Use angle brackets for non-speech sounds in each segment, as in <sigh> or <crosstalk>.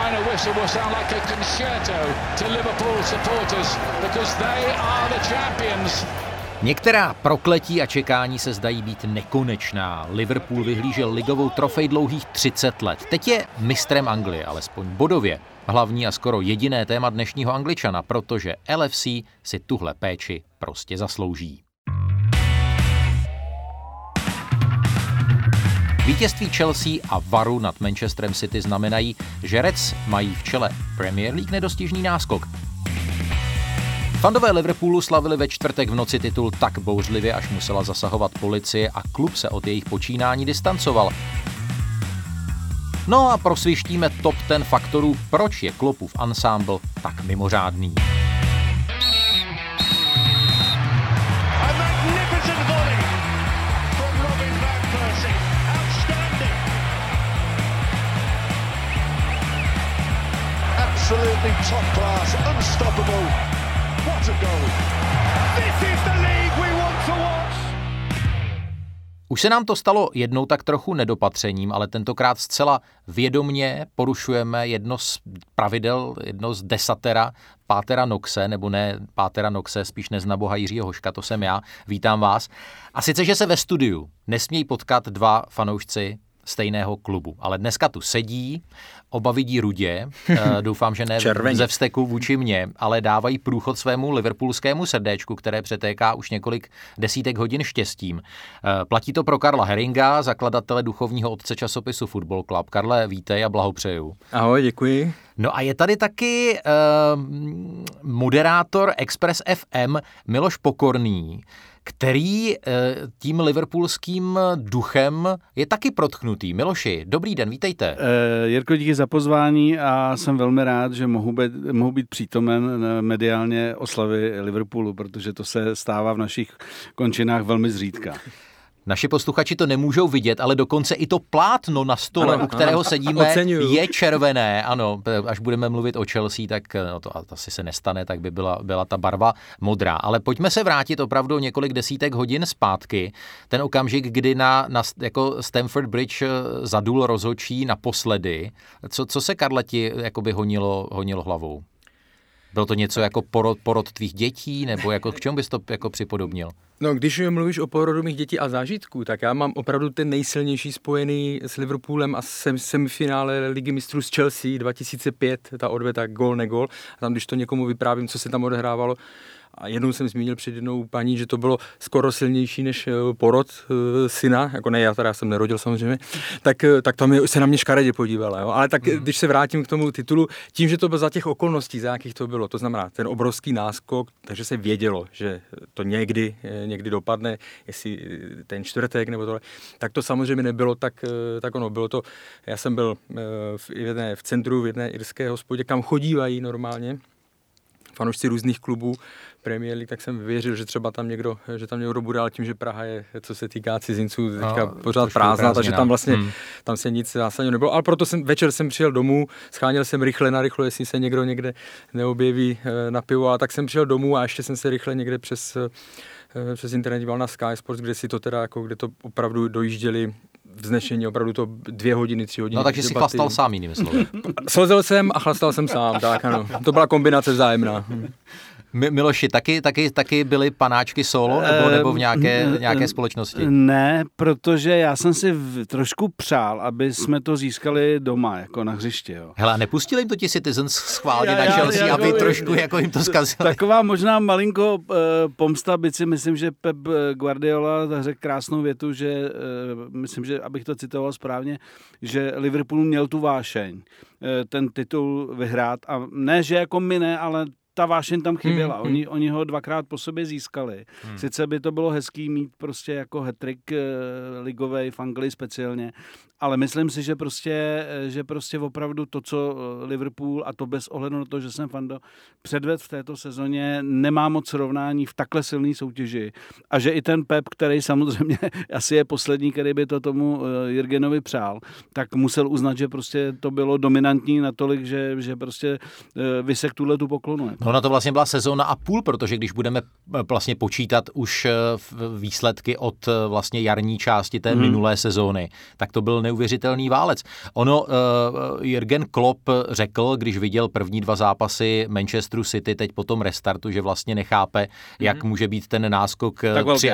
final whistle will sound like a concerto to Liverpool supporters because they are the champions. Některá prokletí a čekání se zdají být nekonečná. Liverpool vyhlížel ligovou trofej dlouhých 30 let. Teď je mistrem Anglie, alespoň bodově. Hlavní a skoro jediné téma dnešního Angličana, protože LFC si tuhle péči prostě zaslouží. Vítězství Chelsea a Varu nad Manchesterem City znamenají, že Reds mají v čele Premier League nedostižný náskok. Fandové Liverpoolu slavili ve čtvrtek v noci titul tak bouřlivě, až musela zasahovat policie a klub se od jejich počínání distancoval. No a prosvištíme top ten faktorů, proč je klopův ansámbl tak mimořádný. Absolutely top class, unstoppable. What a goal! This is the league we want to watch. Už se nám to stalo jednou tak trochu nedopatřením, ale tentokrát zcela vědomně porušujeme jedno z pravidel, jedno z desatera Pátera Noxe, nebo ne Pátera Noxe, spíš neznaboha Jiřího Hoška, to jsem já. Vítám vás. A sice, že se ve studiu nesmějí potkat dva fanoušci stejného klubu. Ale dneska tu sedí, oba vidí rudě, <laughs> eh, doufám, že ne Červeně. ze vzteku vůči mně, ale dávají průchod svému liverpoolskému srdéčku, které přetéká už několik desítek hodin štěstím. Eh, platí to pro Karla Heringa, zakladatele duchovního otce časopisu Football Club. Karle, vítej a blahopřeju. Ahoj, děkuji. No a je tady taky uh, moderátor Express FM Miloš Pokorný, který eh, tím liverpoolským duchem je taky protchnutý. Miloši, dobrý den, vítejte. Uh, Jirko, díky za pozvání a jsem velmi rád, že mohu být, mohu být přítomen mediálně oslavy Liverpoolu, protože to se stává v našich končinách velmi zřídka. Naši posluchači to nemůžou vidět, ale dokonce i to plátno na stole, ano, u kterého ano, sedíme, oceňuju. je červené. Ano, až budeme mluvit o Chelsea, tak no to asi se nestane, tak by byla, byla ta barva modrá. Ale pojďme se vrátit opravdu několik desítek hodin zpátky. Ten okamžik, kdy na, na jako Stamford Bridge eh, zadul rozhočí naposledy. Co, co se Karleti jakoby honilo, honilo hlavou? Bylo to něco jako porod, porod tvých dětí, nebo jako k čemu bys to jako připodobnil? No, když mluvíš o porodu mých dětí a zážitků, tak já mám opravdu ten nejsilnější spojený s Liverpoolem a sem, semifinále Ligy mistrů z Chelsea 2005, ta odveta gol, negol. A tam, když to někomu vyprávím, co se tam odehrávalo, a jednou jsem zmínil před jednou paní, že to bylo skoro silnější než eh, porod uh, syna, jako ne, já teda jsem nerodil samozřejmě, tak, eh, tak tam se na mě škaredě podívala. Jo? Ale tak, mm. když se vrátím k tomu titulu, tím, že to bylo za těch okolností, za jakých to bylo, to znamená ten obrovský náskok, takže se vědělo, že to někdy, někdy dopadne, jestli ten čtvrtek nebo tohle, tak to samozřejmě nebylo tak, tak ono, bylo to, já jsem byl v, jedné, v centru v jedné irské hospodě, kam chodívají normálně, fanoušci různých klubů Premier League, tak jsem věřil, že třeba tam někdo, že tam někdo bude, ale tím, že Praha je, co se týká cizinců, teďka no, pořád prázdná, takže tam vlastně, hmm. tam se nic zásadně nebylo. Ale proto jsem, večer jsem přijel domů, scháněl jsem rychle na rychlo, jestli se někdo někde neobjeví eh, na pivo, a tak jsem přijel domů a ještě jsem se rychle někde přes eh, přes internet díval na Sky Sports, kde si to teda, jako, kde to opravdu dojížděli vznešení, opravdu to dvě hodiny, tři hodiny. No takže si chlastal sám jinými slovy. <laughs> Slozel jsem a chlastal jsem sám, tak ano. To byla kombinace vzájemná. Miloši, taky, taky, taky byly panáčky solo nebo, nebo v nějaké, nějaké společnosti? Ne, protože já jsem si v, trošku přál, aby jsme to získali doma, jako na hřiště. Jo. Hele, nepustili jim to ti Citizens schválně na Chelsea, já, aby já, trošku jako jim to zkazili? Taková možná malinko uh, pomsta, byť si myslím, že Pep Guardiola řekl krásnou větu, že uh, myslím, že abych to citoval správně, že Liverpool měl tu vášeň ten titul vyhrát a ne, že jako my ne, ale ta vášeň tam chyběla. Hmm, oni, hmm. oni ho dvakrát po sobě získali. Hmm. Sice by to bylo hezký mít prostě jako hetrik e, ligovej v Anglii speciálně, ale myslím si, že prostě, eh, že prostě opravdu to, co eh, Liverpool, a to bez ohledu na to, že jsem fando, předved v této sezóně, nemá moc srovnání v takhle silné soutěži. A že i ten Pep, který samozřejmě <laughs> asi je poslední, který by to tomu Jirgenovi přál, tak musel uznat, že prostě to bylo dominantní natolik, že, že prostě vysek tuhle tu poklonu. No na to vlastně byla sezóna a půl, protože když budeme vlastně počítat už výsledky od vlastně jarní části té hmm. minulé sezóny, tak to byl neuvěřitelný válec. Ono, uh, Jürgen Klopp řekl, když viděl první dva zápasy Manchesteru City teď po tom restartu, že vlastně nechápe, jak hmm. může být ten náskok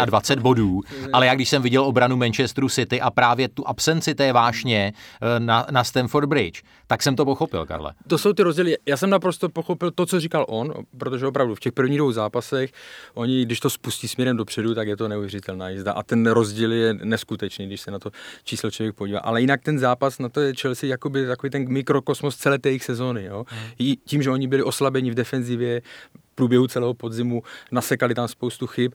23 bodů, <laughs> ale já když jsem viděl obranu Manchesteru City a právě tu absenci té vášně na, na Stamford Bridge, tak jsem to pochopil, Karle. To jsou ty rozdíly. Já jsem naprosto pochopil to, co říkal on, protože opravdu v těch prvních dvou zápasech, oni, když to spustí směrem dopředu, tak je to neuvěřitelná jízda. A ten rozdíl je neskutečný, když se na to číslo člověk podívá. Ale jinak ten zápas na to je Chelsea jakoby takový ten mikrokosmos celé té jejich sezóny. Jo? Hmm. Tím, že oni byli oslabeni v defenzivě, v průběhu celého podzimu, nasekali tam spoustu chyb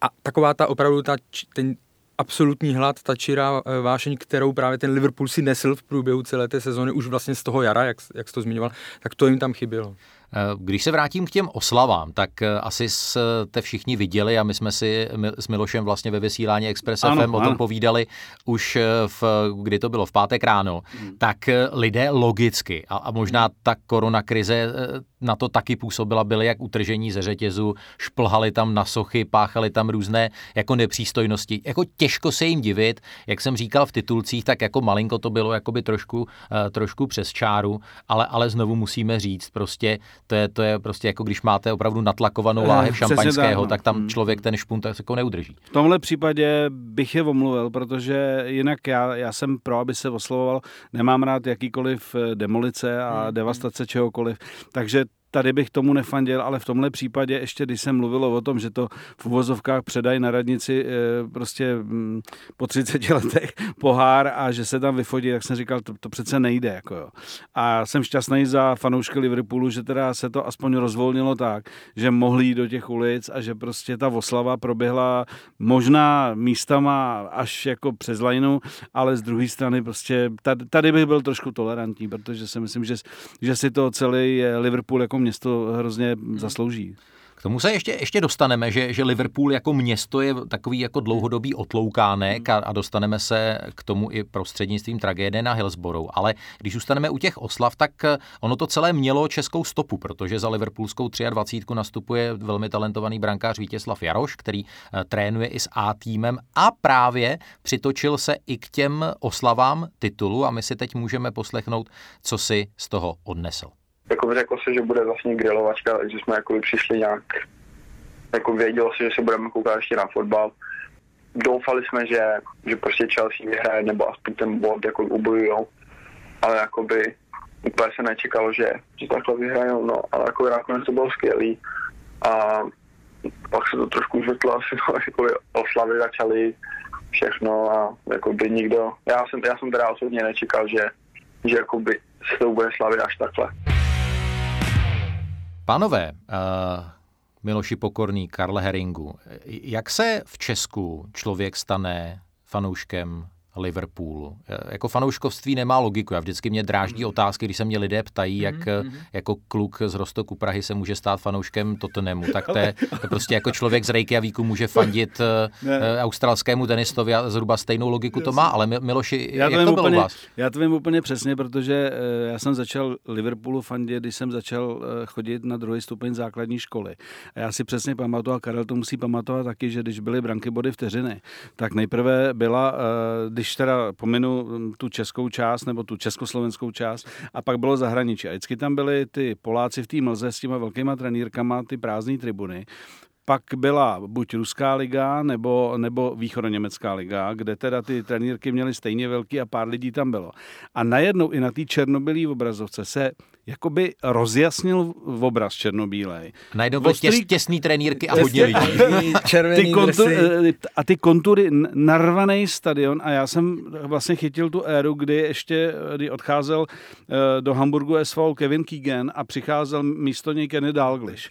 a taková ta opravdu ta, ten, absolutní hlad, ta čirá eh, vášeň, kterou právě ten Liverpool si nesl v průběhu celé té sezóny, už vlastně z toho jara, jak, jak jsi to zmiňoval, tak to jim tam chybělo. Eh, když se vrátím k těm oslavám, tak eh, asi jste všichni viděli a my jsme si s Milošem vlastně ve vysílání Express ano, FM o tom ano. povídali už v, kdy to bylo v pátek ráno, hmm. tak lidé logicky a, a možná ta koronakrize na to taky působila, byly jak utržení ze řetězu, šplhali tam na sochy, páchali tam různé jako nepřístojnosti. Jako těžko se jim divit, jak jsem říkal v titulcích, tak jako malinko to bylo jakoby trošku, trošku přes čáru, ale, ale znovu musíme říct, prostě to je, to je prostě jako když máte opravdu natlakovanou eh, láhev šampaňského, no. tak tam hmm. člověk ten špunt tak jako neudrží. V tomhle případě bych je omluvil, protože jinak já, já jsem pro, aby se oslovoval, nemám rád jakýkoliv eh, demolice a hmm. devastace čehokoliv, takže tady bych tomu nefandil, ale v tomhle případě ještě, když jsem mluvilo o tom, že to v uvozovkách předají na radnici eh, prostě mm, po 30 <laughs> letech pohár a že se tam vyfotí, tak jsem říkal, to, to přece nejde. Jako jo. A jsem šťastný za fanoušky Liverpoolu, že teda se to aspoň rozvolnilo tak, že mohli jít do těch ulic a že prostě ta oslava proběhla možná místama až jako přes lajnu, ale z druhé strany prostě tady, tady bych byl trošku tolerantní, protože si myslím, že, že si to celý Liverpool jako město hrozně zaslouží. K tomu se ještě, ještě dostaneme, že, že Liverpool jako město je takový jako dlouhodobý otloukánek a, a dostaneme se k tomu i prostřednictvím tragédie na Hillsborough. Ale když zůstaneme u těch oslav, tak eh, ono to celé mělo českou stopu, protože za Liverpoolskou 23 nastupuje velmi talentovaný brankář Vítězslav Jaroš, který eh, trénuje i s A týmem a právě přitočil se i k těm oslavám titulu a my si teď můžeme poslechnout, co si z toho odnesl jako řekl se, že bude vlastně grilovačka, takže jsme jako přišli nějak, jako vědělo se, že se budeme koukat ještě na fotbal. Doufali jsme, že, že prostě Chelsea vyhraje, nebo aspoň ten bod jako ubojujou, ale jakoby úplně se nečekalo, že, že takhle vyhrajou, no, ale jako nakonec to bylo skvělý a pak se to trošku zvrtlo asi, no, jako oslavy začaly všechno a jakoby nikdo, já jsem, já jsem teda osobně nečekal, že, že jakoby se to bude slavit až takhle. Pánové, uh, Miloši Pokorný, Karle Heringu, jak se v Česku člověk stane fanouškem Liverpoolu. Jako fanouškovství nemá logiku. Já vždycky mě dráždí mm. otázky, když se mě lidé ptají, jak mm-hmm. jako kluk z Rostoku Prahy se může stát fanouškem Tottenhamu. Tak to je, <laughs> to prostě jako člověk z Reykjavíku může fandit ne. Eh, australskému tenistovi a zhruba stejnou logiku to má. Ale Miloši, já to jak to bylo úplně, vás? Já to vím úplně přesně, protože eh, já jsem začal Liverpoolu fandit, když jsem začal chodit na druhý stupeň základní školy. A já si přesně pamatuju, a Karel to musí pamatovat taky, že když byly branky body vteřiny, tak nejprve byla, když když teda pominu mm, tu českou část nebo tu československou část a pak bylo zahraničí. A vždycky tam byli ty Poláci v té mlze s těma velkýma trenýrkama, ty prázdné tribuny pak byla buď ruská liga nebo, nebo východoněmecká liga, kde teda ty trenýrky měly stejně velký a pár lidí tam bylo. A najednou i na té černobylé obrazovce se jakoby rozjasnil v obraz černobílej. Najednou byl těs, těsný trenýrky a hodně lidí. <laughs> ty kontur, a ty kontury, narvaný stadion a já jsem vlastně chytil tu éru, kdy ještě kdy odcházel eh, do Hamburgu SV Kevin Keegan a přicházel místo něj Kenny Dalglish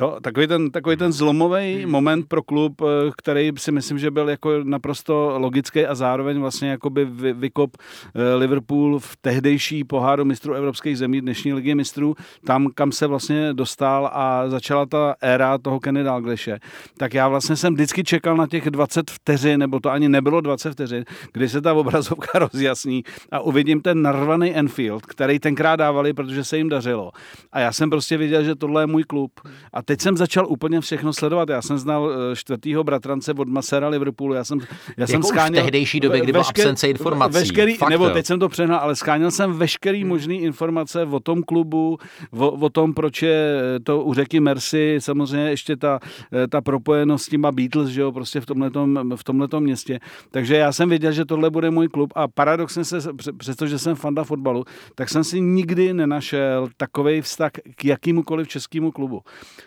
Jo, takový ten, takový ten zlomový hmm. moment pro klub, eh, který si myslím, že byl jako naprosto logický a zároveň vlastně jakoby vy, vykop eh, Liverpool v tehdejší poháru mistrů evropských zemí, dnešní ligy mistrů, tam, kam se vlastně dostal a začala ta éra toho Kenny Dalglishe. Tak já vlastně jsem vždycky čekal na těch 20 vteřin, nebo to ani nebylo 20 vteřin, kdy se ta obrazovka <laughs> rozjasní a uvidím ten narvaný Enfield, který tenkrát dávali, protože se jim dařilo. A já jsem prostě viděl, že tohle je můj klub. A teď jsem začal úplně všechno sledovat. Já jsem znal eh, čtvrtýho bratrance od Masera Liverpoolu. Já jsem, já jsem skáněl, v tehdejší době, kdy byla absence informací. Veškerý, Fakt, nebo teď jsem to přehnal, ale skáněl jsem veškerý hmm. možný informace o tom klubu, o, o tom, proč je to u řeky Mercy, samozřejmě ještě ta, eh, ta propojenost s těma Beatles, že jo, prostě v tomhletom, v tomhletom městě. Takže já jsem věděl, že tohle bude můj klub a paradoxně se, přestože jsem fanda fotbalu, tak jsem si nikdy nenašel takový vztah k jakýmukoliv českému klubu.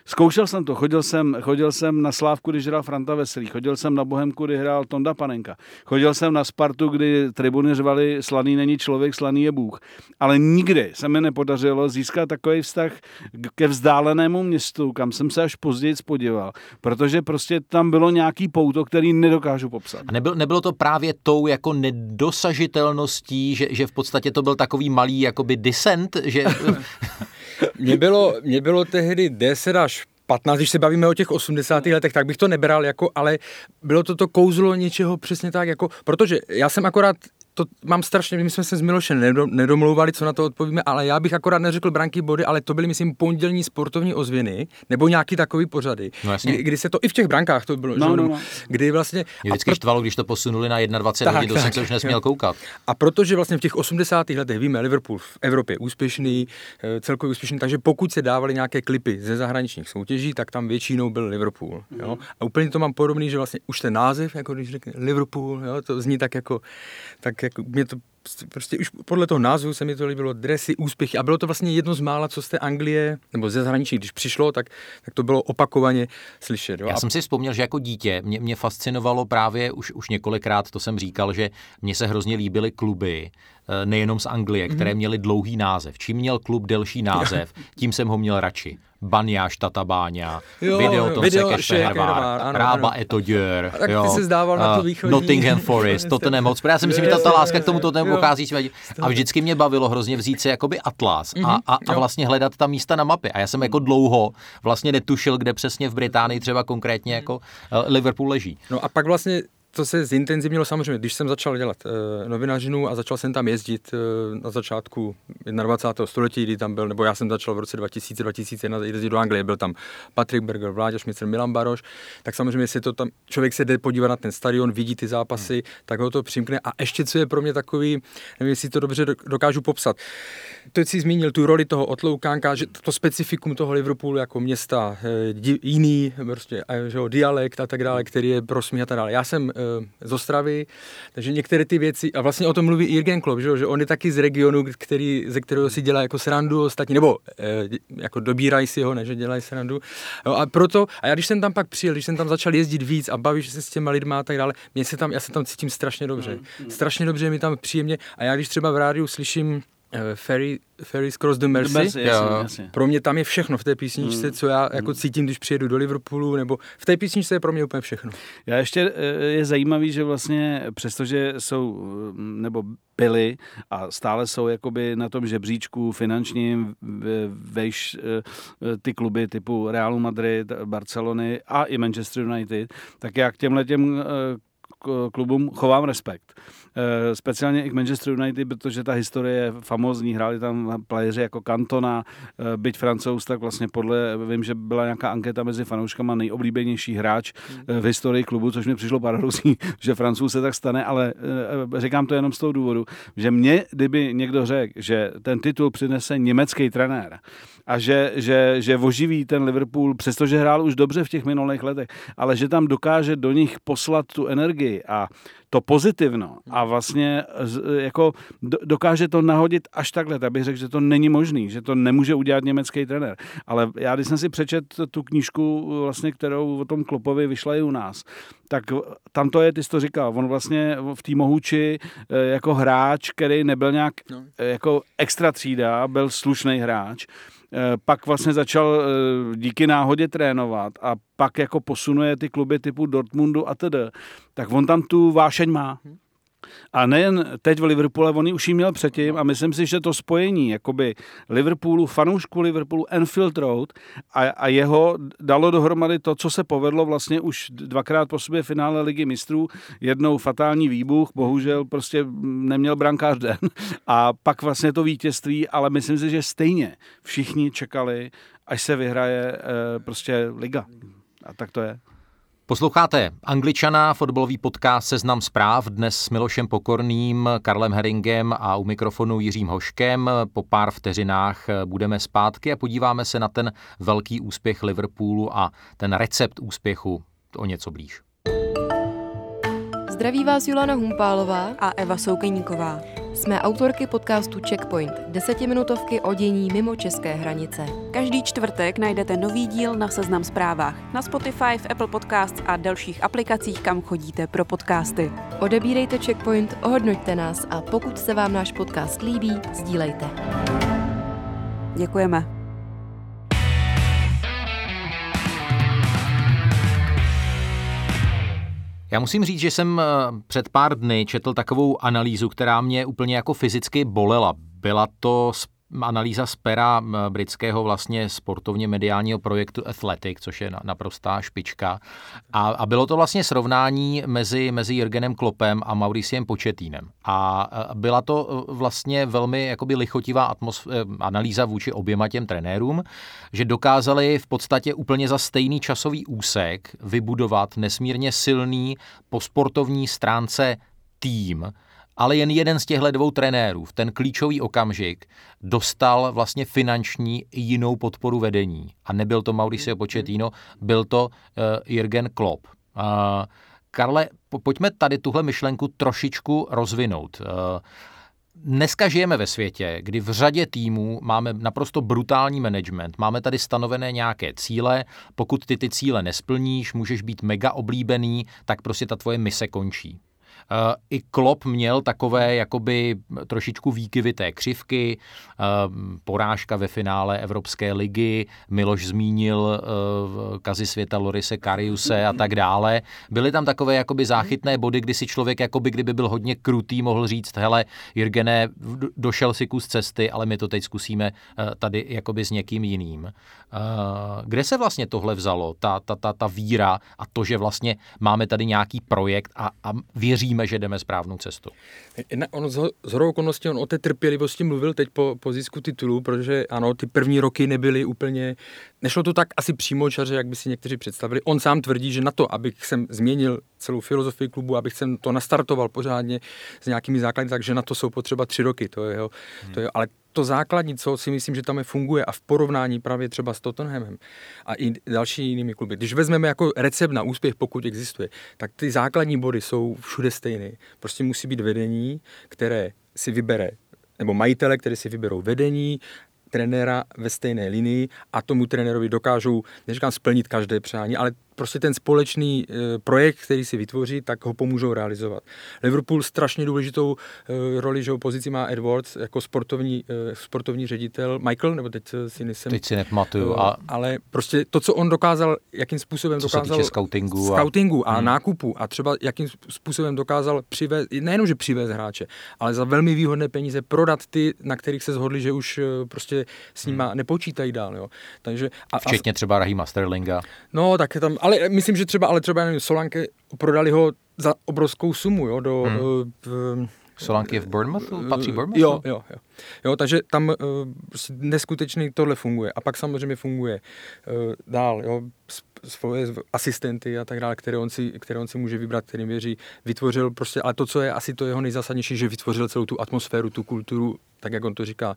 Zkoušel jsem to, chodil jsem, chodil jsem na Slávku, když hrál Franta Veselý, chodil jsem na Bohemku, kdy hrál Tonda Panenka, chodil jsem na Spartu, kdy tribuny řvali slaný není člověk, slaný je Bůh. Ale nikdy se mi nepodařilo získat takový vztah ke vzdálenému městu, kam jsem se až později podíval, protože prostě tam bylo nějaký pouto, který nedokážu popsat. A nebyl, nebylo to právě tou jako nedosažitelností, že, že v podstatě to byl takový malý jakoby descent, že... <laughs> mě, bylo, mě bylo tehdy 10 až 15, když se bavíme o těch 80. letech, tak bych to nebral jako, ale bylo to to kouzlo něčeho přesně tak jako, protože já jsem akorát to mám strašně, my jsme se s Milošem nedomlouvali, co na to odpovíme, ale já bych akorát neřekl branky body, ale to byly, myslím, pondělní sportovní ozvěny, nebo nějaký takový pořady, no, kdy, kdy, se to i v těch brankách to bylo, no, no, no. kdy vlastně... Mě vždycky pro... štvalo, když to posunuli na 21 hodin, to jsem se už nesměl koukat. A protože vlastně v těch 80. letech víme, Liverpool v Evropě úspěšný, eh, celkově úspěšný, takže pokud se dávali nějaké klipy ze zahraničních soutěží, tak tam většinou byl Liverpool. Jo? Mhm. A úplně to mám podobný, že vlastně už ten název, jako když řekne Liverpool, jo, to zní tak jako, tak jako mě to prostě už podle toho názvu se mi to líbilo, dresy, úspěchy a bylo to vlastně jedno z mála, co z té Anglie, nebo ze zahraničí, když přišlo, tak, tak to bylo opakovaně slyšet. Jo? Já jsem si vzpomněl, že jako dítě mě, mě fascinovalo právě už, už několikrát, to jsem říkal, že mně se hrozně líbily kluby, eh, nejenom z Anglie, které mm-hmm. měly dlouhý název. Čím měl klub delší název, <laughs> tím jsem ho měl radši. Banjáš Tatabáňa, video Tom video Sekešpehervár, Rába tak jo, ty se zdával na to východní. Nottingham <laughs> Forest, Tottenham Hotspur. Já si myslím, že ta, ta láska k tomu Tottenhamu pochází. A vždycky mě bavilo hrozně vzít si jakoby atlas a, mhm, a, a vlastně hledat ta místa na mapě. A já jsem jako dlouho vlastně netušil, kde přesně v Británii třeba konkrétně jako eh, Liverpool leží. No a pak vlastně to se zintenzivnilo samozřejmě, když jsem začal dělat e, novinařinu a začal jsem tam jezdit e, na začátku 21. století, kdy tam byl, nebo já jsem začal v roce 2000-2001 jezdit do Anglie, byl tam Patrick Berger, Vláďa Šmicr, Milan Baroš, tak samozřejmě, jestli to tam, člověk se jde podívat na ten stadion, vidí ty zápasy, hmm. tak ho to přimkne. A ještě, co je pro mě takový, nevím, jestli to dobře dokážu popsat. To si zmínil tu roli toho otloukánka, že to specifikum toho Liverpoolu jako města, e, jiný, prostě, že jo, dialekt a tak dále, který je pro a tak dále. Já jsem z Ostravy, takže některé ty věci, a vlastně o tom mluví Jürgen Klopp, že, že on je taky z regionu, který, ze kterého si dělá jako srandu ostatní, nebo e, jako dobírají si ho, než dělají srandu. Jo, a proto, a já když jsem tam pak přijel, když jsem tam začal jezdit víc a bavíš se s těma lidma a tak dále, mě se tam, já se tam cítím strašně dobře. Mm, mm. Strašně dobře mi tam příjemně a já když třeba v rádiu slyším Ferry, Ferry's Cross the Mercy. The Mercy jasně, jasně. Pro mě tam je všechno v té písničce, mm. co já jako cítím, když přijedu do Liverpoolu, nebo v té písničce je pro mě úplně všechno. Já ještě eh, je zajímavý, že vlastně přestože jsou, mm, nebo byli a stále jsou jakoby na tom žebříčku finančním vejš eh, ty kluby typu Realu Madrid, Barcelony a i Manchester United, tak já k těmhle těm klubům chovám respekt. Eh, speciálně i k Manchester United, protože ta historie je famózní, hráli tam playeři jako Cantona, eh, byť francouz, tak vlastně podle, vím, že byla nějaká anketa mezi fanouškama nejoblíbenější hráč eh, v historii klubu, což mi přišlo paradoxní, <laughs> že francouz se tak stane, ale říkám to jenom z toho důvodu, že mě, kdyby někdo řekl, že ten titul přinese německý trenér, a že, že, že oživí ten Liverpool, přestože hrál už dobře v těch minulých letech, ale že tam dokáže do nich poslat tu energii a to pozitivno a vlastně jako dokáže to nahodit až takhle. Tak bych řekl, že to není možný, že to nemůže udělat německý trenér. Ale já, když jsem si přečet tu knížku, vlastně, kterou o tom Klopovi vyšla i u nás, tak tam to je, ty jsi to říkal, on vlastně v té Mohuči eh, jako hráč, který nebyl nějak no. Eh, jako extra třída, byl slušný hráč, pak vlastně začal díky náhodě trénovat a pak jako posunuje ty kluby typu Dortmundu a tedy, tak on tam tu vášeň má. A nejen teď v Liverpoole, on už ji měl předtím a myslím si, že to spojení jakoby Liverpoolu, fanoušku Liverpoolu, Enfield Road a, a jeho dalo dohromady to, co se povedlo vlastně už dvakrát po sobě finále ligy mistrů, jednou fatální výbuch, bohužel prostě neměl brankář den a pak vlastně to vítězství, ale myslím si, že stejně všichni čekali, až se vyhraje eh, prostě liga. A tak to je. Posloucháte Angličana, fotbalový podcast Seznam zpráv, dnes s Milošem Pokorným, Karlem Heringem a u mikrofonu Jiřím Hoškem. Po pár vteřinách budeme zpátky a podíváme se na ten velký úspěch Liverpoolu a ten recept úspěchu o něco blíž. Zdraví vás Julana Humpálová a Eva Soukeníková. Jsme autorky podcastu Checkpoint, desetiminutovky o dění mimo české hranice. Každý čtvrtek najdete nový díl na Seznam zprávách, na Spotify, v Apple Podcasts a dalších aplikacích, kam chodíte pro podcasty. Odebírejte Checkpoint, ohodnoťte nás a pokud se vám náš podcast líbí, sdílejte. Děkujeme. Já musím říct, že jsem eh, před pár dny četl takovou analýzu, která mě úplně jako fyzicky bolela. Byla to analýza z pera britského vlastně sportovně mediálního projektu Athletic, což je naprostá špička. A, a bylo to vlastně srovnání mezi, mezi Jürgenem Klopem a Mauriciem Početínem. A byla to e, vlastně velmi jakoby lichotivá atmosf- e, analýza vůči oběma těm trenérům, že dokázali v podstatě úplně za stejný časový úsek vybudovat nesmírně silný po sportovní stránce tým, ale jen jeden z těchto dvou trenérů v ten klíčový okamžik dostal vlastně finanční jinou podporu vedení. A nebyl to Mauricio Pochettino, byl to uh, Jürgen Klopp. Uh, Karle, po, pojďme tady tuhle myšlenku trošičku rozvinout. Uh, Dneska žijeme ve světě, kdy v řadě týmů máme naprosto brutální management. Máme tady stanovené nějaké cíle. Pokud ty ty cíle nesplníš, můžeš být mega oblíbený, tak prostě ta tvoje mise končí. Eh, I Klopp měl takové jakoby trošičku výkyvité křivky, eh, porážka ve finále Evropské ligy, Miloš zmínil eh, kazy světa Lorise Kariuse a tak dále. Byly tam takové jakoby záchytné body, kdy si člověk jakoby kdyby byl hodně krutý, mohl říct, hele, Jirgené, došel si kus cesty, ale my to teď zkusíme tady jakoby s někým jiným. Kde se vlastně tohle vzalo, ta, ta, ta, ta víra a to, že vlastně máme tady nějaký projekt a, a věříme víme, že jdeme správnou cestou. On z, z okolností, on o té trpělivosti mluvil teď po, po zisku titulu, protože ano, ty první roky nebyly úplně, nešlo to tak asi přímo čaře, jak by si někteří představili. On sám tvrdí, že na to, abych jsem změnil celou filozofii klubu, abych jsem to nastartoval pořádně s nějakými základy, takže na to jsou potřeba tři roky, to je, jo, hmm. to je ale to základní, co si myslím, že tam je funguje a v porovnání právě třeba s Tottenhamem a i další jinými kluby. Když vezmeme jako recept na úspěch, pokud existuje, tak ty základní body jsou všude stejné. Prostě musí být vedení, které si vybere nebo majitele, které si vyberou vedení, trenéra ve stejné linii a tomu trenérovi dokážou, neříkám splnit každé přání, ale prostě ten společný eh, projekt, který si vytvoří, tak ho pomůžou realizovat. Liverpool strašně důležitou eh, roli, že pozici má Edwards jako sportovní, eh, sportovní ředitel. Michael, nebo teď si nejsem... Teď si nepamatuju. A... Ale prostě to, co on dokázal, jakým způsobem co dokázal... Se týče scoutingu. A... Scoutingu a hmm. nákupu a třeba jakým způsobem dokázal přivést, nejenom, že přivést hráče, ale za velmi výhodné peníze prodat ty, na kterých se zhodli, že už prostě s nima hmm. nepočítají dál. Jo. Takže, a, Včetně třeba Rahima Sterlinga. No, tak tam, ale myslím, že třeba, ale třeba nevím, Solanke prodali ho za obrovskou sumu, jo, do... Hmm. Uh, v, Solanke je v Bournemouthu? Patří Bournemouthu? Jo, jo, jo. jo takže tam uh, neskutečný tohle funguje. A pak samozřejmě funguje uh, dál, jo, svoje asistenty a tak dále, které on, si, které on si může vybrat, kterým věří, vytvořil prostě, ale to, co je asi to jeho nejzásadnější, že vytvořil celou tu atmosféru, tu kulturu tak jak on to říká,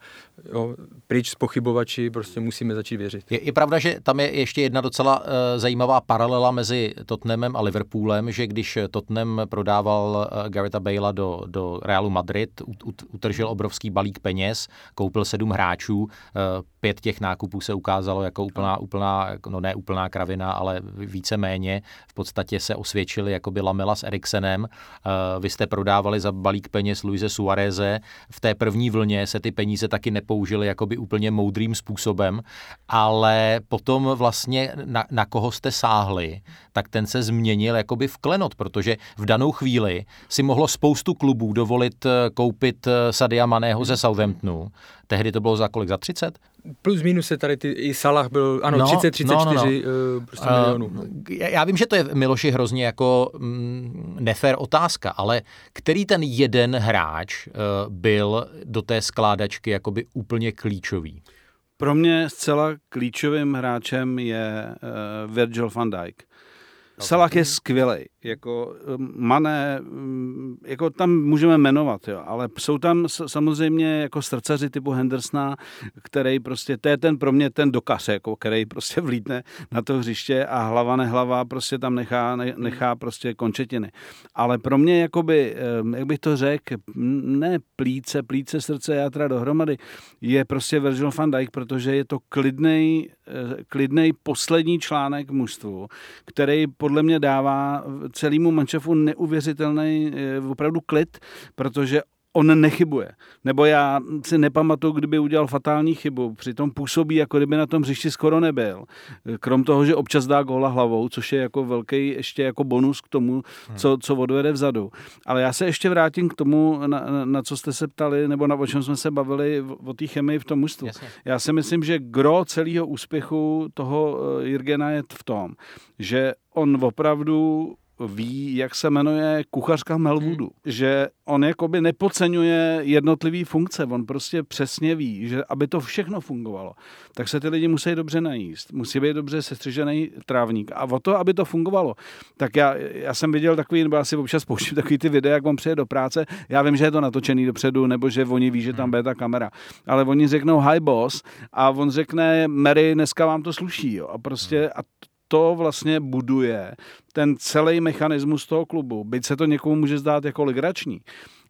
jo, pryč z pochybovači, prostě musíme začít věřit. Je, je pravda, že tam je ještě jedna docela uh, zajímavá paralela mezi Tottenhamem a Liverpoolem, že když Tottenham prodával uh, Garetha Bale'a do, do Realu Madrid, ut, utržil obrovský balík peněz, koupil sedm hráčů, uh, pět těch nákupů se ukázalo jako úplná, úplná no ne úplná kravina, ale více méně v podstatě se osvědčili jako by Lamela s Eriksenem. Vy jste prodávali za balík peněz Luise Suareze. V té první vlně se ty peníze taky nepoužily jakoby úplně moudrým způsobem, ale potom vlastně na, na koho jste sáhli, tak ten se změnil jakoby v klenot, protože v danou chvíli si mohlo spoustu klubů dovolit eh, koupit eh, Sadia Maného ze Southamptonu. Tehdy to bylo za kolik? Za 30? Plus minus se tady ty, i Salah byl, ano, no, 30, 34 no, no, no. Uh, prostě uh, milionů. Já vím, že to je Miloši hrozně jako mm, nefér otázka, ale který ten jeden hráč uh, byl do té skládačky jakoby úplně klíčový? Pro mě zcela klíčovým hráčem je uh, Virgil van Dijk. Salah je skvělý, jako Mané, jako tam můžeme jmenovat, jo, ale jsou tam samozřejmě jako srdcaři typu Hendersona, který prostě, to je ten pro mě ten dokaz, jako, který prostě <laughs> vlítne na to hřiště a hlava nehlava prostě tam nechá, nechá prostě končetiny. Ale pro mě, jakoby, jak bych to řekl, ne plíce, plíce, srdce, játra dohromady, je prostě Virgil van Dijk, protože je to klidnej, eh, klidnej poslední článek mužstvu, který podle mě dává celému manšafu neuvěřitelný eh, opravdu klid, protože on nechybuje. Nebo já si nepamatuju, kdyby udělal fatální chybu. Přitom působí, jako kdyby na tom hřišti skoro nebyl. Krom toho, že občas dá góla hlavou, což je jako velký ještě jako bonus k tomu, hmm. co, co odvede vzadu. Ale já se ještě vrátím k tomu, na, na co jste se ptali, nebo na o čem jsme se bavili o té chemii v tom mužstvu. Já si myslím, že gro celého úspěchu toho eh, Jirgena je v tom, že on opravdu ví, jak se jmenuje kuchařka Melwoodu. Hmm. Že on jakoby nepodceňuje jednotlivý funkce, on prostě přesně ví, že aby to všechno fungovalo, tak se ty lidi musí dobře najíst, musí být dobře sestřižený trávník. A o to, aby to fungovalo, tak já, já jsem viděl takový, nebo asi občas pouštím takový ty videa, jak on přijde do práce, já vím, že je to natočený dopředu, nebo že oni ví, že tam hmm. bude ta kamera, ale oni řeknou hi boss a on řekne Mary, dneska vám to sluší, jo. A prostě a to vlastně buduje ten celý mechanismus toho klubu. Byť se to někomu může zdát jako legrační.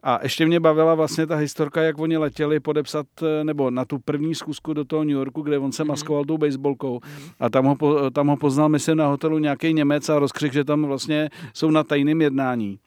A ještě mě bavila vlastně ta historka, jak oni letěli podepsat, eh, nebo na tu první zkusku do toho New Yorku, kde on se mhm. maskoval tou baseballkou a tam ho, tam ho poznal, myslím, na hotelu nějaký Němec a rozkřik, že tam vlastně jsou na tajném jednání.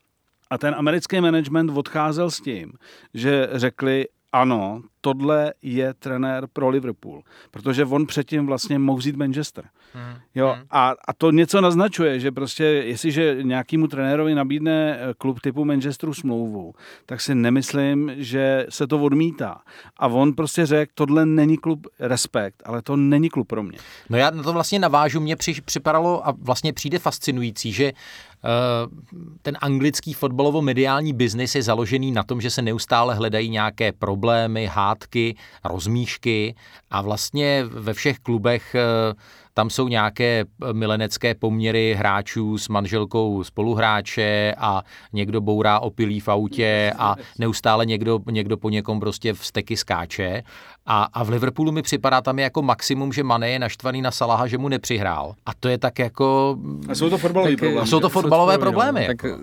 A ten americký management odcházel s tím, že řekli, ano, tohle je trenér pro Liverpool, protože on předtím vlastně mohl vzít Manchester. Hmm. Jo, hmm. a, a to něco naznačuje, že prostě jestliže nějakému trenérovi nabídne eh, klub typu Manchesteru smlouvu, tak si nemyslím, že se to odmítá. A on prostě řekl, tohle není klub respekt, ale to není klub pro mě. No já na to vlastně navážu, mně při, připadalo a vlastně přijde fascinující, že uh, ten anglický fotbalovo-mediální biznis je založený na tom, že se neustále hledají nějaké problémy, hádky, rozmíšky a vlastně ve všech klubech uh, tam jsou nějaké eh, milenecké poměry hráčů s manželkou spoluhráče a někdo bourá opilý v autě a neustále někdo, někdo po někom prostě vsteky skáče. A, a v Liverpoolu mi připadá tam je jako maximum, že Mane je naštvaný na Salaha, že mu nepřihrál. A to je tak jako... A jsou to fotbalové problémy. A jsou to fotbalové problémy. No. Tak, jako...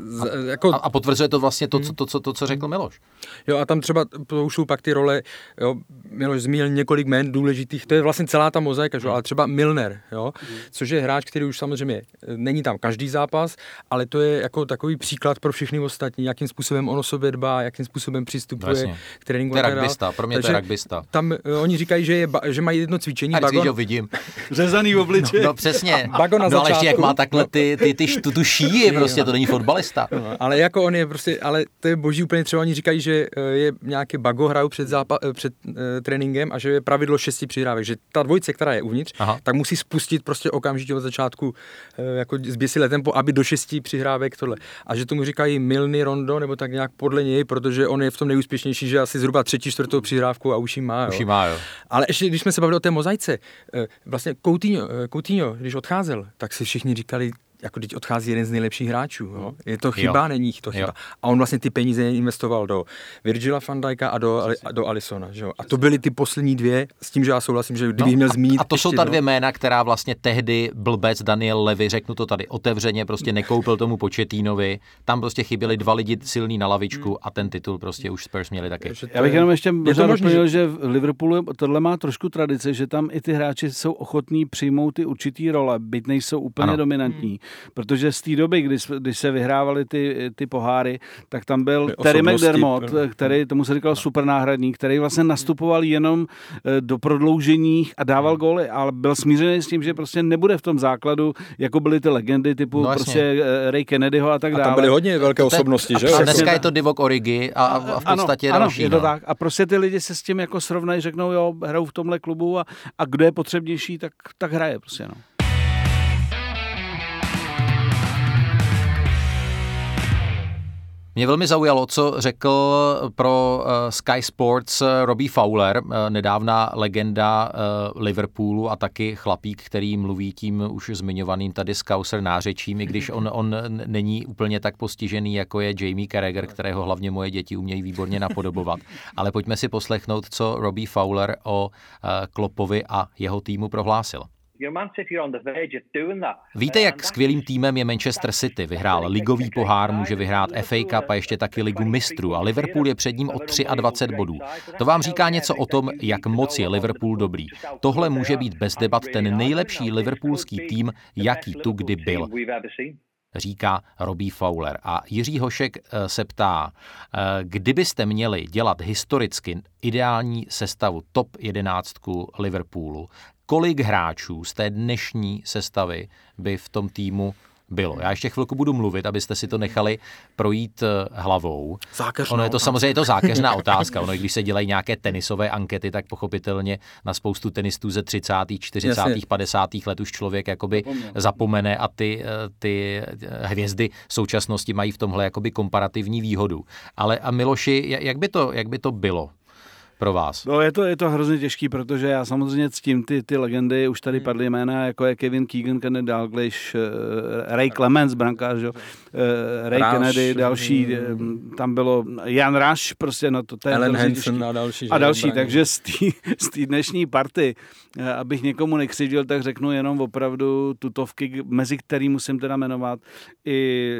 jako... A, a potvrzuje to vlastně to, co, to, co, to, co řekl Miloš. Jo a tam třeba to pak ty role, jo, Miloš zmínil několik jmen důležitých, to je vlastně celá ta mozaika, že? ale třeba Milner, jo, což je hráč, který už samozřejmě není tam každý zápas, ale to je jako takový příklad pro všechny ostatní, jakým způsobem on o sobě dbá, jakým způsobem přistupuje vlastně. k tréninku. To je rugbysta, pro mě Takže to je rugbysta. Tam uh, oni říkají, že, je, že mají jedno cvičení. A bagon... ho vidím. <laughs> Řezaný obličej. No, no přesně. Bagon na no, ale ještě jak má takhle ty, ty, ty, ty tu šíji, prostě to není fotbalista. No, ale jako on je prostě, ale to je boží úplně třeba oni říkají, že eh, je nějaký bago hrajou před, zápa, eh, před uh, tréninkem a že je pravidlo šesti přihrávek, že ta dvojce, která je uvnitř, Aha. tak musí spustit prostě okamžitě od začátku uh, jako zběsilé tempo, aby do šesti přihrávek tohle. A že tomu říkají Milny Rondo, nebo tak nějak podle něj, protože on je v tom nejúspěšnější, že asi zhruba třetí, čtvrtou přihrávku a už ji má. Jo. Má, jo. Ale ještě, když jsme se bavili o té mozaice, vlastně Coutinho, Coutinho, když odcházel, tak si všichni říkali, jako teď odchází jeden z nejlepších hráčů. Jo? Je to chyba, jo. není to chyba. Jo. A on vlastně ty peníze investoval do Virgila van Dijka a do, a do Alisona. Že jo? A to byly ty poslední dvě, s tím, že já souhlasím, že kdybych no, měl zmínit. A, a to jsou ta dvě jména, která vlastně tehdy blbec Daniel Levy, řeknu to tady otevřeně, prostě nekoupil tomu Početínovi. Tam prostě chyběli dva lidi silní na lavičku a ten titul prostě už Spurs měli taky. Já bych jenom ještě možná doplnil, že v Liverpoolu tohle má trošku tradice, že tam i ty hráči jsou ochotní přijmout ty určitý role, byť nejsou úplně ano. dominantní. Protože z té doby, kdy, když se vyhrávaly ty, ty poháry, tak tam byl Terry McDermott, který tomu se říkal super náhradník, který vlastně nastupoval jenom eh, do prodloužení a dával góly, ale byl smířený s tím, že prostě nebude v tom základu, jako byly ty legendy typu no, prostě eh, Ray Kennedyho a tak dále. A tam byly hodně velké osobnosti, že? A dneska je to Divok Origi a, a v podstatě ano, další. Ano, je to no. tak. A prostě ty lidi se s tím jako srovnají, řeknou, jo, hrajou v tomhle klubu a, a kdo je potřebnější, tak, tak hraje prostě, no. Mě velmi zaujalo, co řekl pro eh, Sky Sports eh, Robbie Fowler, eh, nedávná legenda Liverpoolu a taky chlapík, který mluví tím už zmiňovaným tady Scouser nářečím, i když on, on není úplně tak postižený, jako je Jamie Carragher, kterého hlavně moje děti umějí výborně napodobovat. <laughs> Ale pojďme si poslechnout, co Robbie Fowler o Klopovi a jeho týmu prohlásil. Víte, jak skvělým týmem je Manchester City. Vyhrál ligový pohár, může vyhrát FA Cup a ještě taky ligu mistrů a Liverpool je před ním o 23 bodů. To vám říká něco o tom, jak moc je Liverpool dobrý. Tohle může být bez debat ten nejlepší liverpoolský tým, jaký tu kdy byl říká Robbie Fowler. A Jiří Hošek eh, se ptá, eh, kdybyste měli dělat historicky ideální sestavu top 11 Liverpoolu, kolik hráčů z té dnešní sestavy by v tom týmu bylo. Já ještě chvilku budu mluvit, abyste si to nechali projít eh, hlavou. Zákeřná ono je to otázka. samozřejmě je to zákeřná <laughs> otázka. Ono, když se dělají nějaké tenisové ankety, tak pochopitelně na spoustu tenistů ze 30., 40., Jasně. 50. let už člověk jakoby zapomene a ty, eh, ty eh, hvězdy současnosti mají v tomhle jakoby komparativní výhodu. Ale a Miloši, jak by to, jak by to bylo? Pro vás? No je to, je to hrozně těžký, protože já samozřejmě ctím ty, ty legendy, už tady hmm. padly jména, jako je Kevin Keegan, Kennedy Dalglish, uh, Ray Clemens, brankář, uh, Ray Rush, Kennedy, další, um, tam bylo Jan Rush, prostě no to, to je Ellen Hansen a další. A další, takže z té dnešní party, abych někomu nekřivdil, tak řeknu jenom opravdu tutovky, mezi který musím teda jmenovat i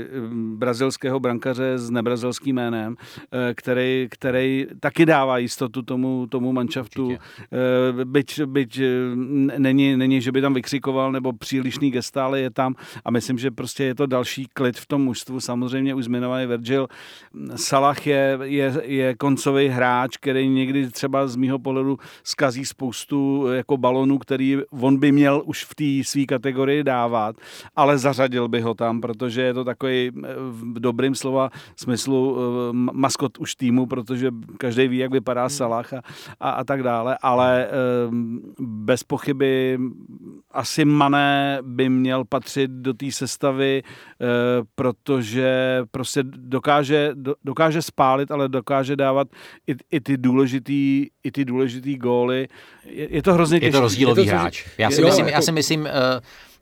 brazilského brankaře s nebrazilským jménem, který, který taky dává jistotu tomu, tomu manšaftu. Určitě. Byť, byť eh, není, není, že by tam vykřikoval nebo přílišný gestále je tam a myslím, že prostě je to další klid v tom mužstvu. Samozřejmě už zmiňovaný Virgil. Salah je, je, je koncový hráč, který někdy třeba z mýho pohledu skazí spoustu eh, jako balonů, který on by měl už v té své kategorii dávat, ale zařadil by ho tam, protože je to takový eh, v dobrým slova smyslu maskot už týmu, protože každý ví, jak vypadá hmm. Salah a, a, a tak dále, ale ehm, bez pochyby asi Mané by měl patřit do té sestavy, eh, protože prostě dokáže, dokáže spálit, ale dokáže dávat i, i ty důležitý, i ty důležitý góly. Je, je to hrozně těžké. Je to rozdílový je to, hráč. Já si, jo, myslím, jako... já si myslím, uh,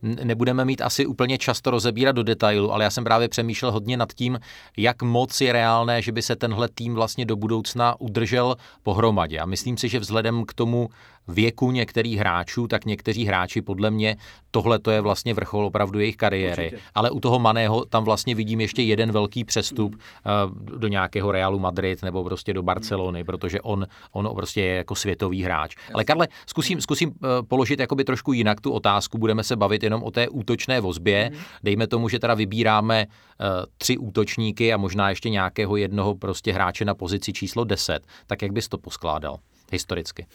nebudeme mít asi úplně často rozebírat do detailu, ale já jsem právě přemýšlel hodně nad tím, jak moc je reálné, že by se tenhle tým vlastně do budoucna udržel pohromadě. A myslím si, že vzhledem k tomu věku některých hráčů, tak někteří hráči podle mě tohle to je vlastně vrchol opravdu jejich kariéry. Určitě. Ale u toho Maného tam vlastně vidím ještě jeden velký přestup mm. do nějakého Realu Madrid nebo prostě do Barcelony, mm. protože on, on prostě je jako světový hráč. Ale Karle, zkusím, zkusím eh, položit jakoby trošku jinak tu otázku. Budeme se bavit jenom o té útočné vozbě. Mm. Dejme tomu, že teda vybíráme uh, tři útočníky a možná ještě nějakého jednoho prostě hráče na pozici číslo 10. Tak jak bys to poskládal historicky?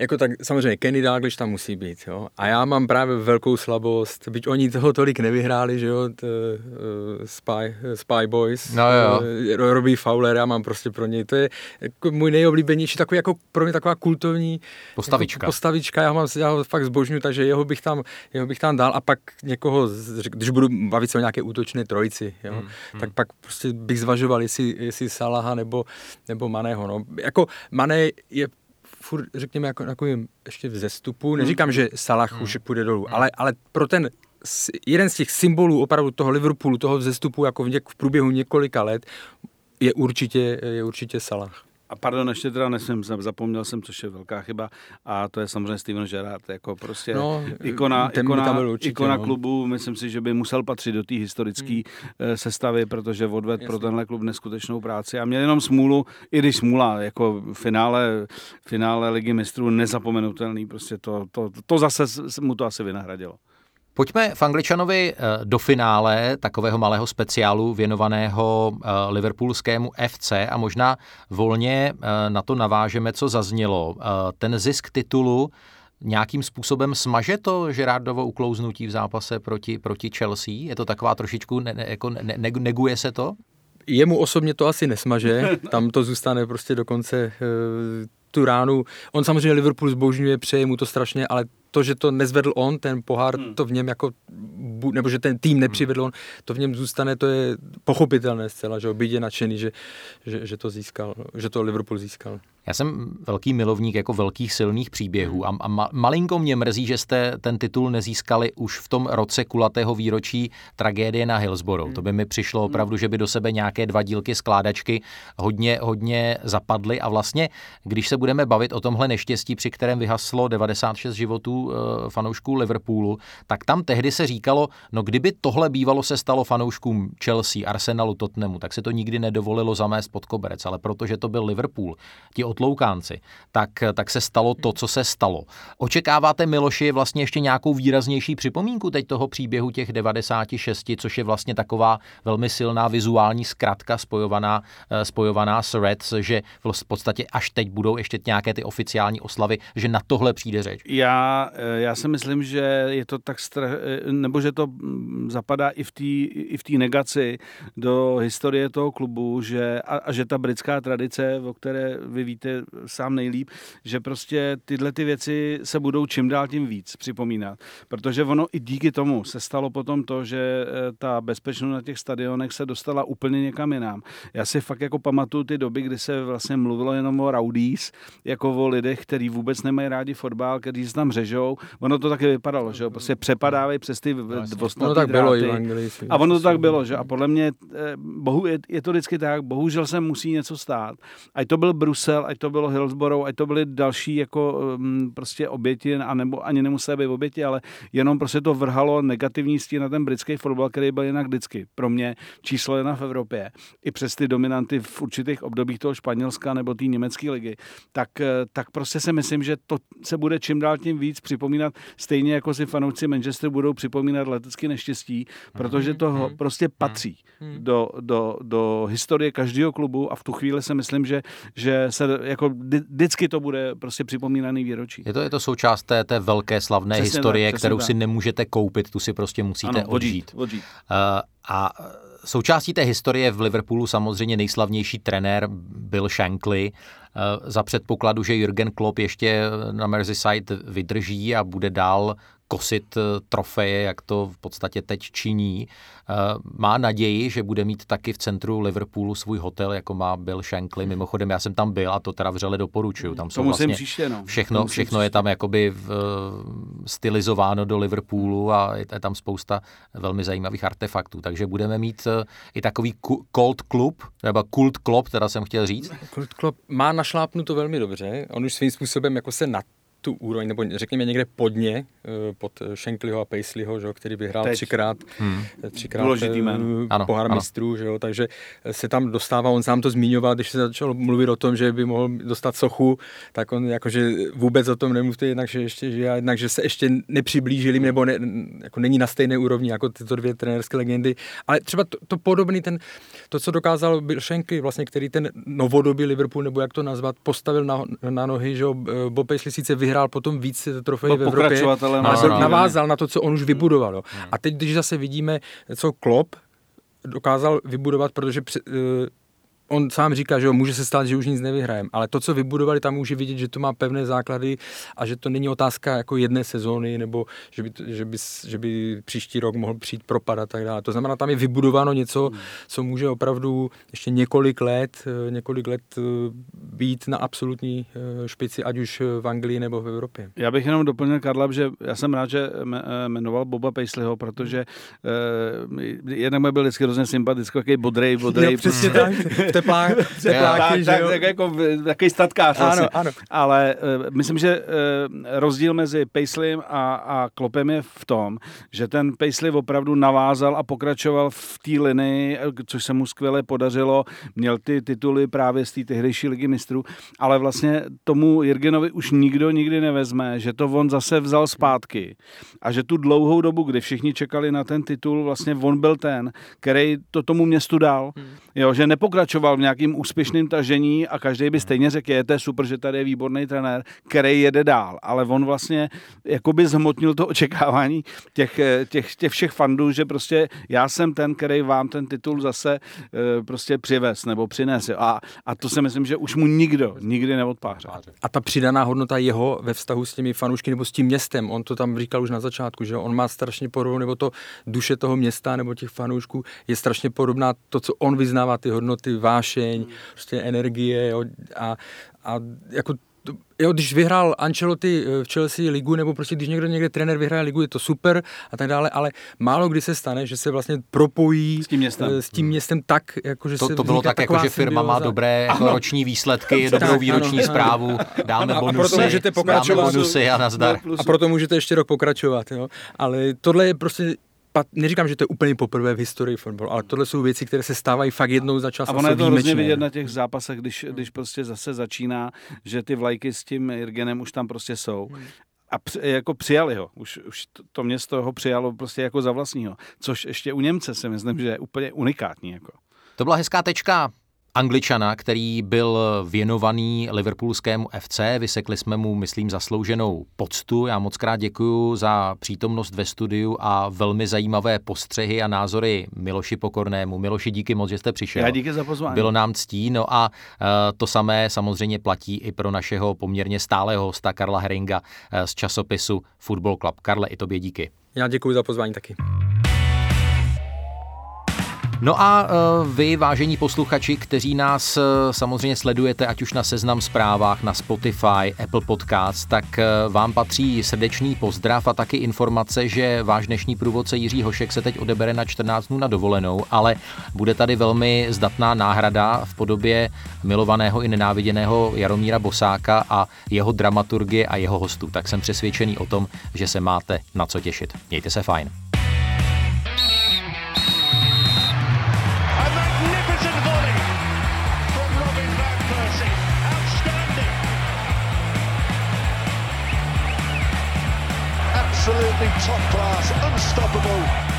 Jako tak samozřejmě Kenny Dalglish tam musí být, jo. A já mám právě velkou slabost, byť oni toho tolik nevyhráli, že jo, t, uh, Spy, Spy Boys, no, jo. Uh, Robbie Fowler, já mám prostě pro něj, to je jako můj nejoblíbenější, takový jako pro mě taková kultovní postavička. Jako postavička, já, mám, já ho fakt zbožňu, takže jeho bych tam, jeho bych tam dal a pak někoho, když budu bavit se o nějaké útočné trojici, jo, hmm, hmm. tak pak prostě bych zvažoval, jestli, jestli Salaha nebo, nebo Maného, no. Jako Mané je furt, řekněme, jako takovým ještě v zestupu. Neříkám, že Salah mm. už půjde dolů, mm. ale, ale pro ten jeden z těch symbolů opravdu toho Liverpoolu, toho vzestupu jako v, něk, v průběhu několika let, je určitě, je určitě Salah. A pardon, ještě teda nesmím, zapomněl jsem, což je velká chyba, a to je samozřejmě Steven Gerrard, jako prostě no, ikona, ikona, určitě, ikona no. klubu, myslím si, že by musel patřit do té historické hmm. sestavy, protože odved pro tenhle klub neskutečnou práci a měl jenom smůlu, i když smůla, jako finále, finále ligy mistrů nezapomenutelný, prostě to, to, to zase mu to asi vynahradilo. Pojďme v Angličanovi eh, do finále takového malého speciálu věnovaného eh, liverpoolskému FC a možná volně eh, na to navážeme, co zaznělo. Ten zisk titulu nějakým způsobem smaže to Gerardovo uklouznutí v zápase proti, proti Chelsea? Je to taková trošičku, ne, jako ne, ne, neguje se to? Jemu osobně to asi nesmaže, <laughs> tam to zůstane prostě dokonce tu ránu. On samozřejmě Liverpool zbožňuje, přeje mu to strašně, ale to, že to nezvedl on, ten pohár, hmm. to v něm jako, nebo že ten tým nepřivedl on, to v něm zůstane, to je pochopitelné zcela, že byť je nadšený, že, že, že, to získal, že to Liverpool získal. Já jsem velký milovník jako velkých silných příběhů a, a malinko mě mrzí, že jste ten titul nezískali už v tom roce kulatého výročí tragédie na Hillsborough. Hmm. To by mi přišlo opravdu, že by do sebe nějaké dva dílky skládačky hodně, hodně zapadly a vlastně, když se budeme bavit o tomhle neštěstí, při kterém vyhaslo 96 životů e, fanoušků Liverpoolu, tak tam tehdy se říkalo, no kdyby tohle bývalo se stalo fanouškům Chelsea, Arsenalu, Tottenhamu, tak se to nikdy nedovolilo zamést pod koberec, ale protože to byl Liverpool, ti otloukánci, tak, tak se stalo to, co se stalo. Očekáváte, Miloši, vlastně ještě nějakou výraznější připomínku teď toho příběhu těch 96, což je vlastně taková velmi silná vizuální zkratka spojovaná, eh, spojovaná s Reds, že v podstatě až teď budou ještě nějaké ty oficiální oslavy, že na tohle přijde řeč. Já, eh, já si myslím, že je to tak strach, eh, nebo že to mm, zapadá i v té i v negaci do historie toho klubu, že, a, a že ta britská tradice, o které vy víte, víte sám nejlíp, že prostě tyhle ty věci se budou čím dál tím víc připomínat. Protože ono i díky tomu se stalo potom to, že eh, ta bezpečnost na těch stadionech se dostala úplně někam jinam. Já si fakt jako pamatuju ty doby, kdy se vlastně mluvilo jenom o rowdies, jako o lidech, kteří vůbec nemají rádi fotbal, kteří se tam řežou. Ono to taky vypadalo, že jo, prostě přepadávají přes ty dvostatý no, tak bylo i A ono to tak bylo, že a podle mě, eh, bohu, je, je to vždycky tak, bohužel se musí něco stát. Ať to byl Brusel, ať to bylo Hillsborough, ať to byly další jako um, prostě oběti, anebo ani nemuseli být oběti, ale jenom prostě to vrhalo negativní stín na ten britský fotbal, který byl jinak vždycky pro mě číslo jedna v Evropě. I přes ty dominanty v určitých obdobích toho Španělska nebo té německé ligy. Tak, eh, tak prostě si myslím, že to se bude čím dál tím víc připomínat, stejně jako si fanoušci Manchester budou připomínat letecké neštěstí, protože to mm-hmm. prostě patří mm-hmm. do, do, do historie každého klubu a v tu chvíli si myslím, že, že se jako vždycky to bude prostě připomínaný výročí. Je to, je to součást té, té velké slavné přesně historie, tak, kterou tak. si nemůžete koupit, tu si prostě musíte ano, odžít. odžít. Uh, a součástí té historie v Liverpoolu samozřejmě nejslavnější trenér byl Shankly. Uh, za předpokladu, že Jürgen Klopp ještě na Merseyside vydrží a bude dál kosit eh, trofeje, jak to v podstatě teď činí. Eh, má naději, že bude mít taky v centru Liverpoolu svůj hotel, jako má Bill Shankly. Mimochodem, já jsem tam byl a to teda vřele doporučuju. Tam jsou vlastně příště, no. všechno, všechno je tam jakoby v, eh, stylizováno do Liverpoolu a je tam spousta velmi zajímavých artefaktů. Takže budeme mít i takový Cold Club, nebo Kult Club, teda jsem chtěl říct. Kult Club má našlápnuto velmi dobře. On už svým způsobem jako se nad tu úroveň, nebo řekněme někde pod ně, eh, pod Shanklyho a Paisleyho, že, který vyhrál Teď. třikrát, hmm. třikrát Důležitý eh, pohár ano. mistrů, že jo, takže se tam dostává, on sám to zmiňoval, když se začal mluvit o tom, že by mohl dostat sochu, tak on jakože vůbec o tom nemluvte, jednak, že ještě žije, jednak, že se ještě nepřiblížili, nebo ne, jako není na stejné úrovni jako tyto dvě trenérské legendy, ale třeba to, to podobný, ten, to, co dokázal Bill Shankly, vlastně, který ten novodobý Liverpool, nebo jak to nazvat, postavil na, na nohy, že jo, Bob Paisley sice vyhrál vyhrál potom víc trofejí v Evropě, ale no, no, navázal na to, co on už vybudoval. Jo. Hmm. A teď, když zase vidíme, co Klopp dokázal vybudovat, protože uh, on sám říká, že jo, může se stát, že už nic nevyhrajeme, ale to, co vybudovali, tam může vidět, že to má pevné základy a že to není otázka jako jedné sezóny, nebo že by, že by, že by příští rok mohl přijít propad a tak dále. To znamená, tam je vybudováno něco, hmm. co může opravdu ještě několik let, eh, několik let eh, být na absolutní eh, špici, ať už v Anglii nebo v Evropě. Já bych jenom doplnil Karla, že já jsem rád, že jmenoval Boba Paisleyho, protože uh, jednak mi byl vždycky hrozně sympatický, takový bodrej, bodrej. No, přesně tak, <laughs> teplák, tepláky, tak, tak, tak, jako takový statkář. Ano, ano. Ale uh, myslím, že uh, rozdíl mezi Paisleym a, a Klopem je v tom, že ten Paisley opravdu navázal a pokračoval v té linii, což se mu skvěle podařilo. Měl ty tituly právě z té tehdejší ligy mistrů, ale vlastně tomu Jirgenovi už nikdo nikdy nevezme, že to on zase vzal zpátky a že tu dlouhou dobu, kdy všichni čekali na ten titul, vlastně on byl ten, který to tomu městu dal. Hmm. Jo, že nepokračoval v nějakým úspěšným tažení a každý by stejně řekl, je to super, že tady je výborný trenér, který jede dál, ale on vlastně jakoby zhmotnil to <laughs> očekávání těch, těch, těch všech fandů, že prostě já jsem ten, který vám ten titul zase e, prostě přivez nebo přines. A, a to si myslím, že už mu nikdo nikdy neodpáře. A ta přidaná hodnota jeho ve vztahu s těmi fanoušky nebo s tím městem, on to tam říkal už na začátku, že on má strašně podobnou, nebo to duše toho města nebo těch fanoušků je strašně podobná to, co on vyznává, ty hodnoty, vášeň, hmm. prostě energie jo, a, a jako jo, když vyhrál Ancelotti eh, v Chelsea ligu, nebo prostě když někdo někde trenér vyhraje ligu, je to super a tak dále, ale málo kdy se stane, že se vlastně propojí s tím městem, eh, s tím městem tak, jako že to, se to bylo tak, jako, že firma má dobré jako roční výsledky, dobrou výroční ano, zprávu, dáme ano, bonusy, a proto můžete pokračovat, dáme bonusy a nazdar. A proto můžete ještě rok pokračovat, jo. Ale tohle je prostě pat, neříkám, že to je úplně poprvé v historii fotbalu, ale tohle jsou věci, které se stávají fakt jednou za čas. A ono je to hrozně vidět na těch zápasech, když, když prostě zase začíná, že ty vlajky s tím Irgenem už tam prostě jsou. Hmm. A při, jako přijali ho. Už, už to město ho přijalo prostě jako za vlastního. Což ještě u Němce si myslím, že je úplně unikátní. Jako. To byla hezká tečka Angličana, který byl věnovaný Liverpoolskému FC. Vysekli jsme mu, myslím, zaslouženou poctu. Já moc krát děkuji za přítomnost ve studiu a velmi zajímavé postřehy a názory Miloši Pokornému. Miloši, díky moc, že jste přišel. Já díky za pozvání. Bylo nám ctí. No a uh, to samé samozřejmě platí i pro našeho poměrně stálého hosta Karla Heringa uh, z časopisu Football Club. Karle, i tobě díky. Já děkuji za pozvání taky. No a uh, vy, vážení posluchači, kteří nás uh, samozřejmě sledujete, ať už na seznam zprávách, na Spotify, Apple Podcast, tak uh, vám patří srdečný pozdrav a taky informace, že váš dnešní průvodce Jiří Hošek se teď odebere na 14 dnů na dovolenou, ale bude tady velmi zdatná náhrada v podobě milovaného i nenáviděného Jaromíra Bosáka a jeho dramaturgie a jeho hostů. Tak jsem přesvědčený o tom, že se máte na co těšit. Mějte se fajn. Unstoppable.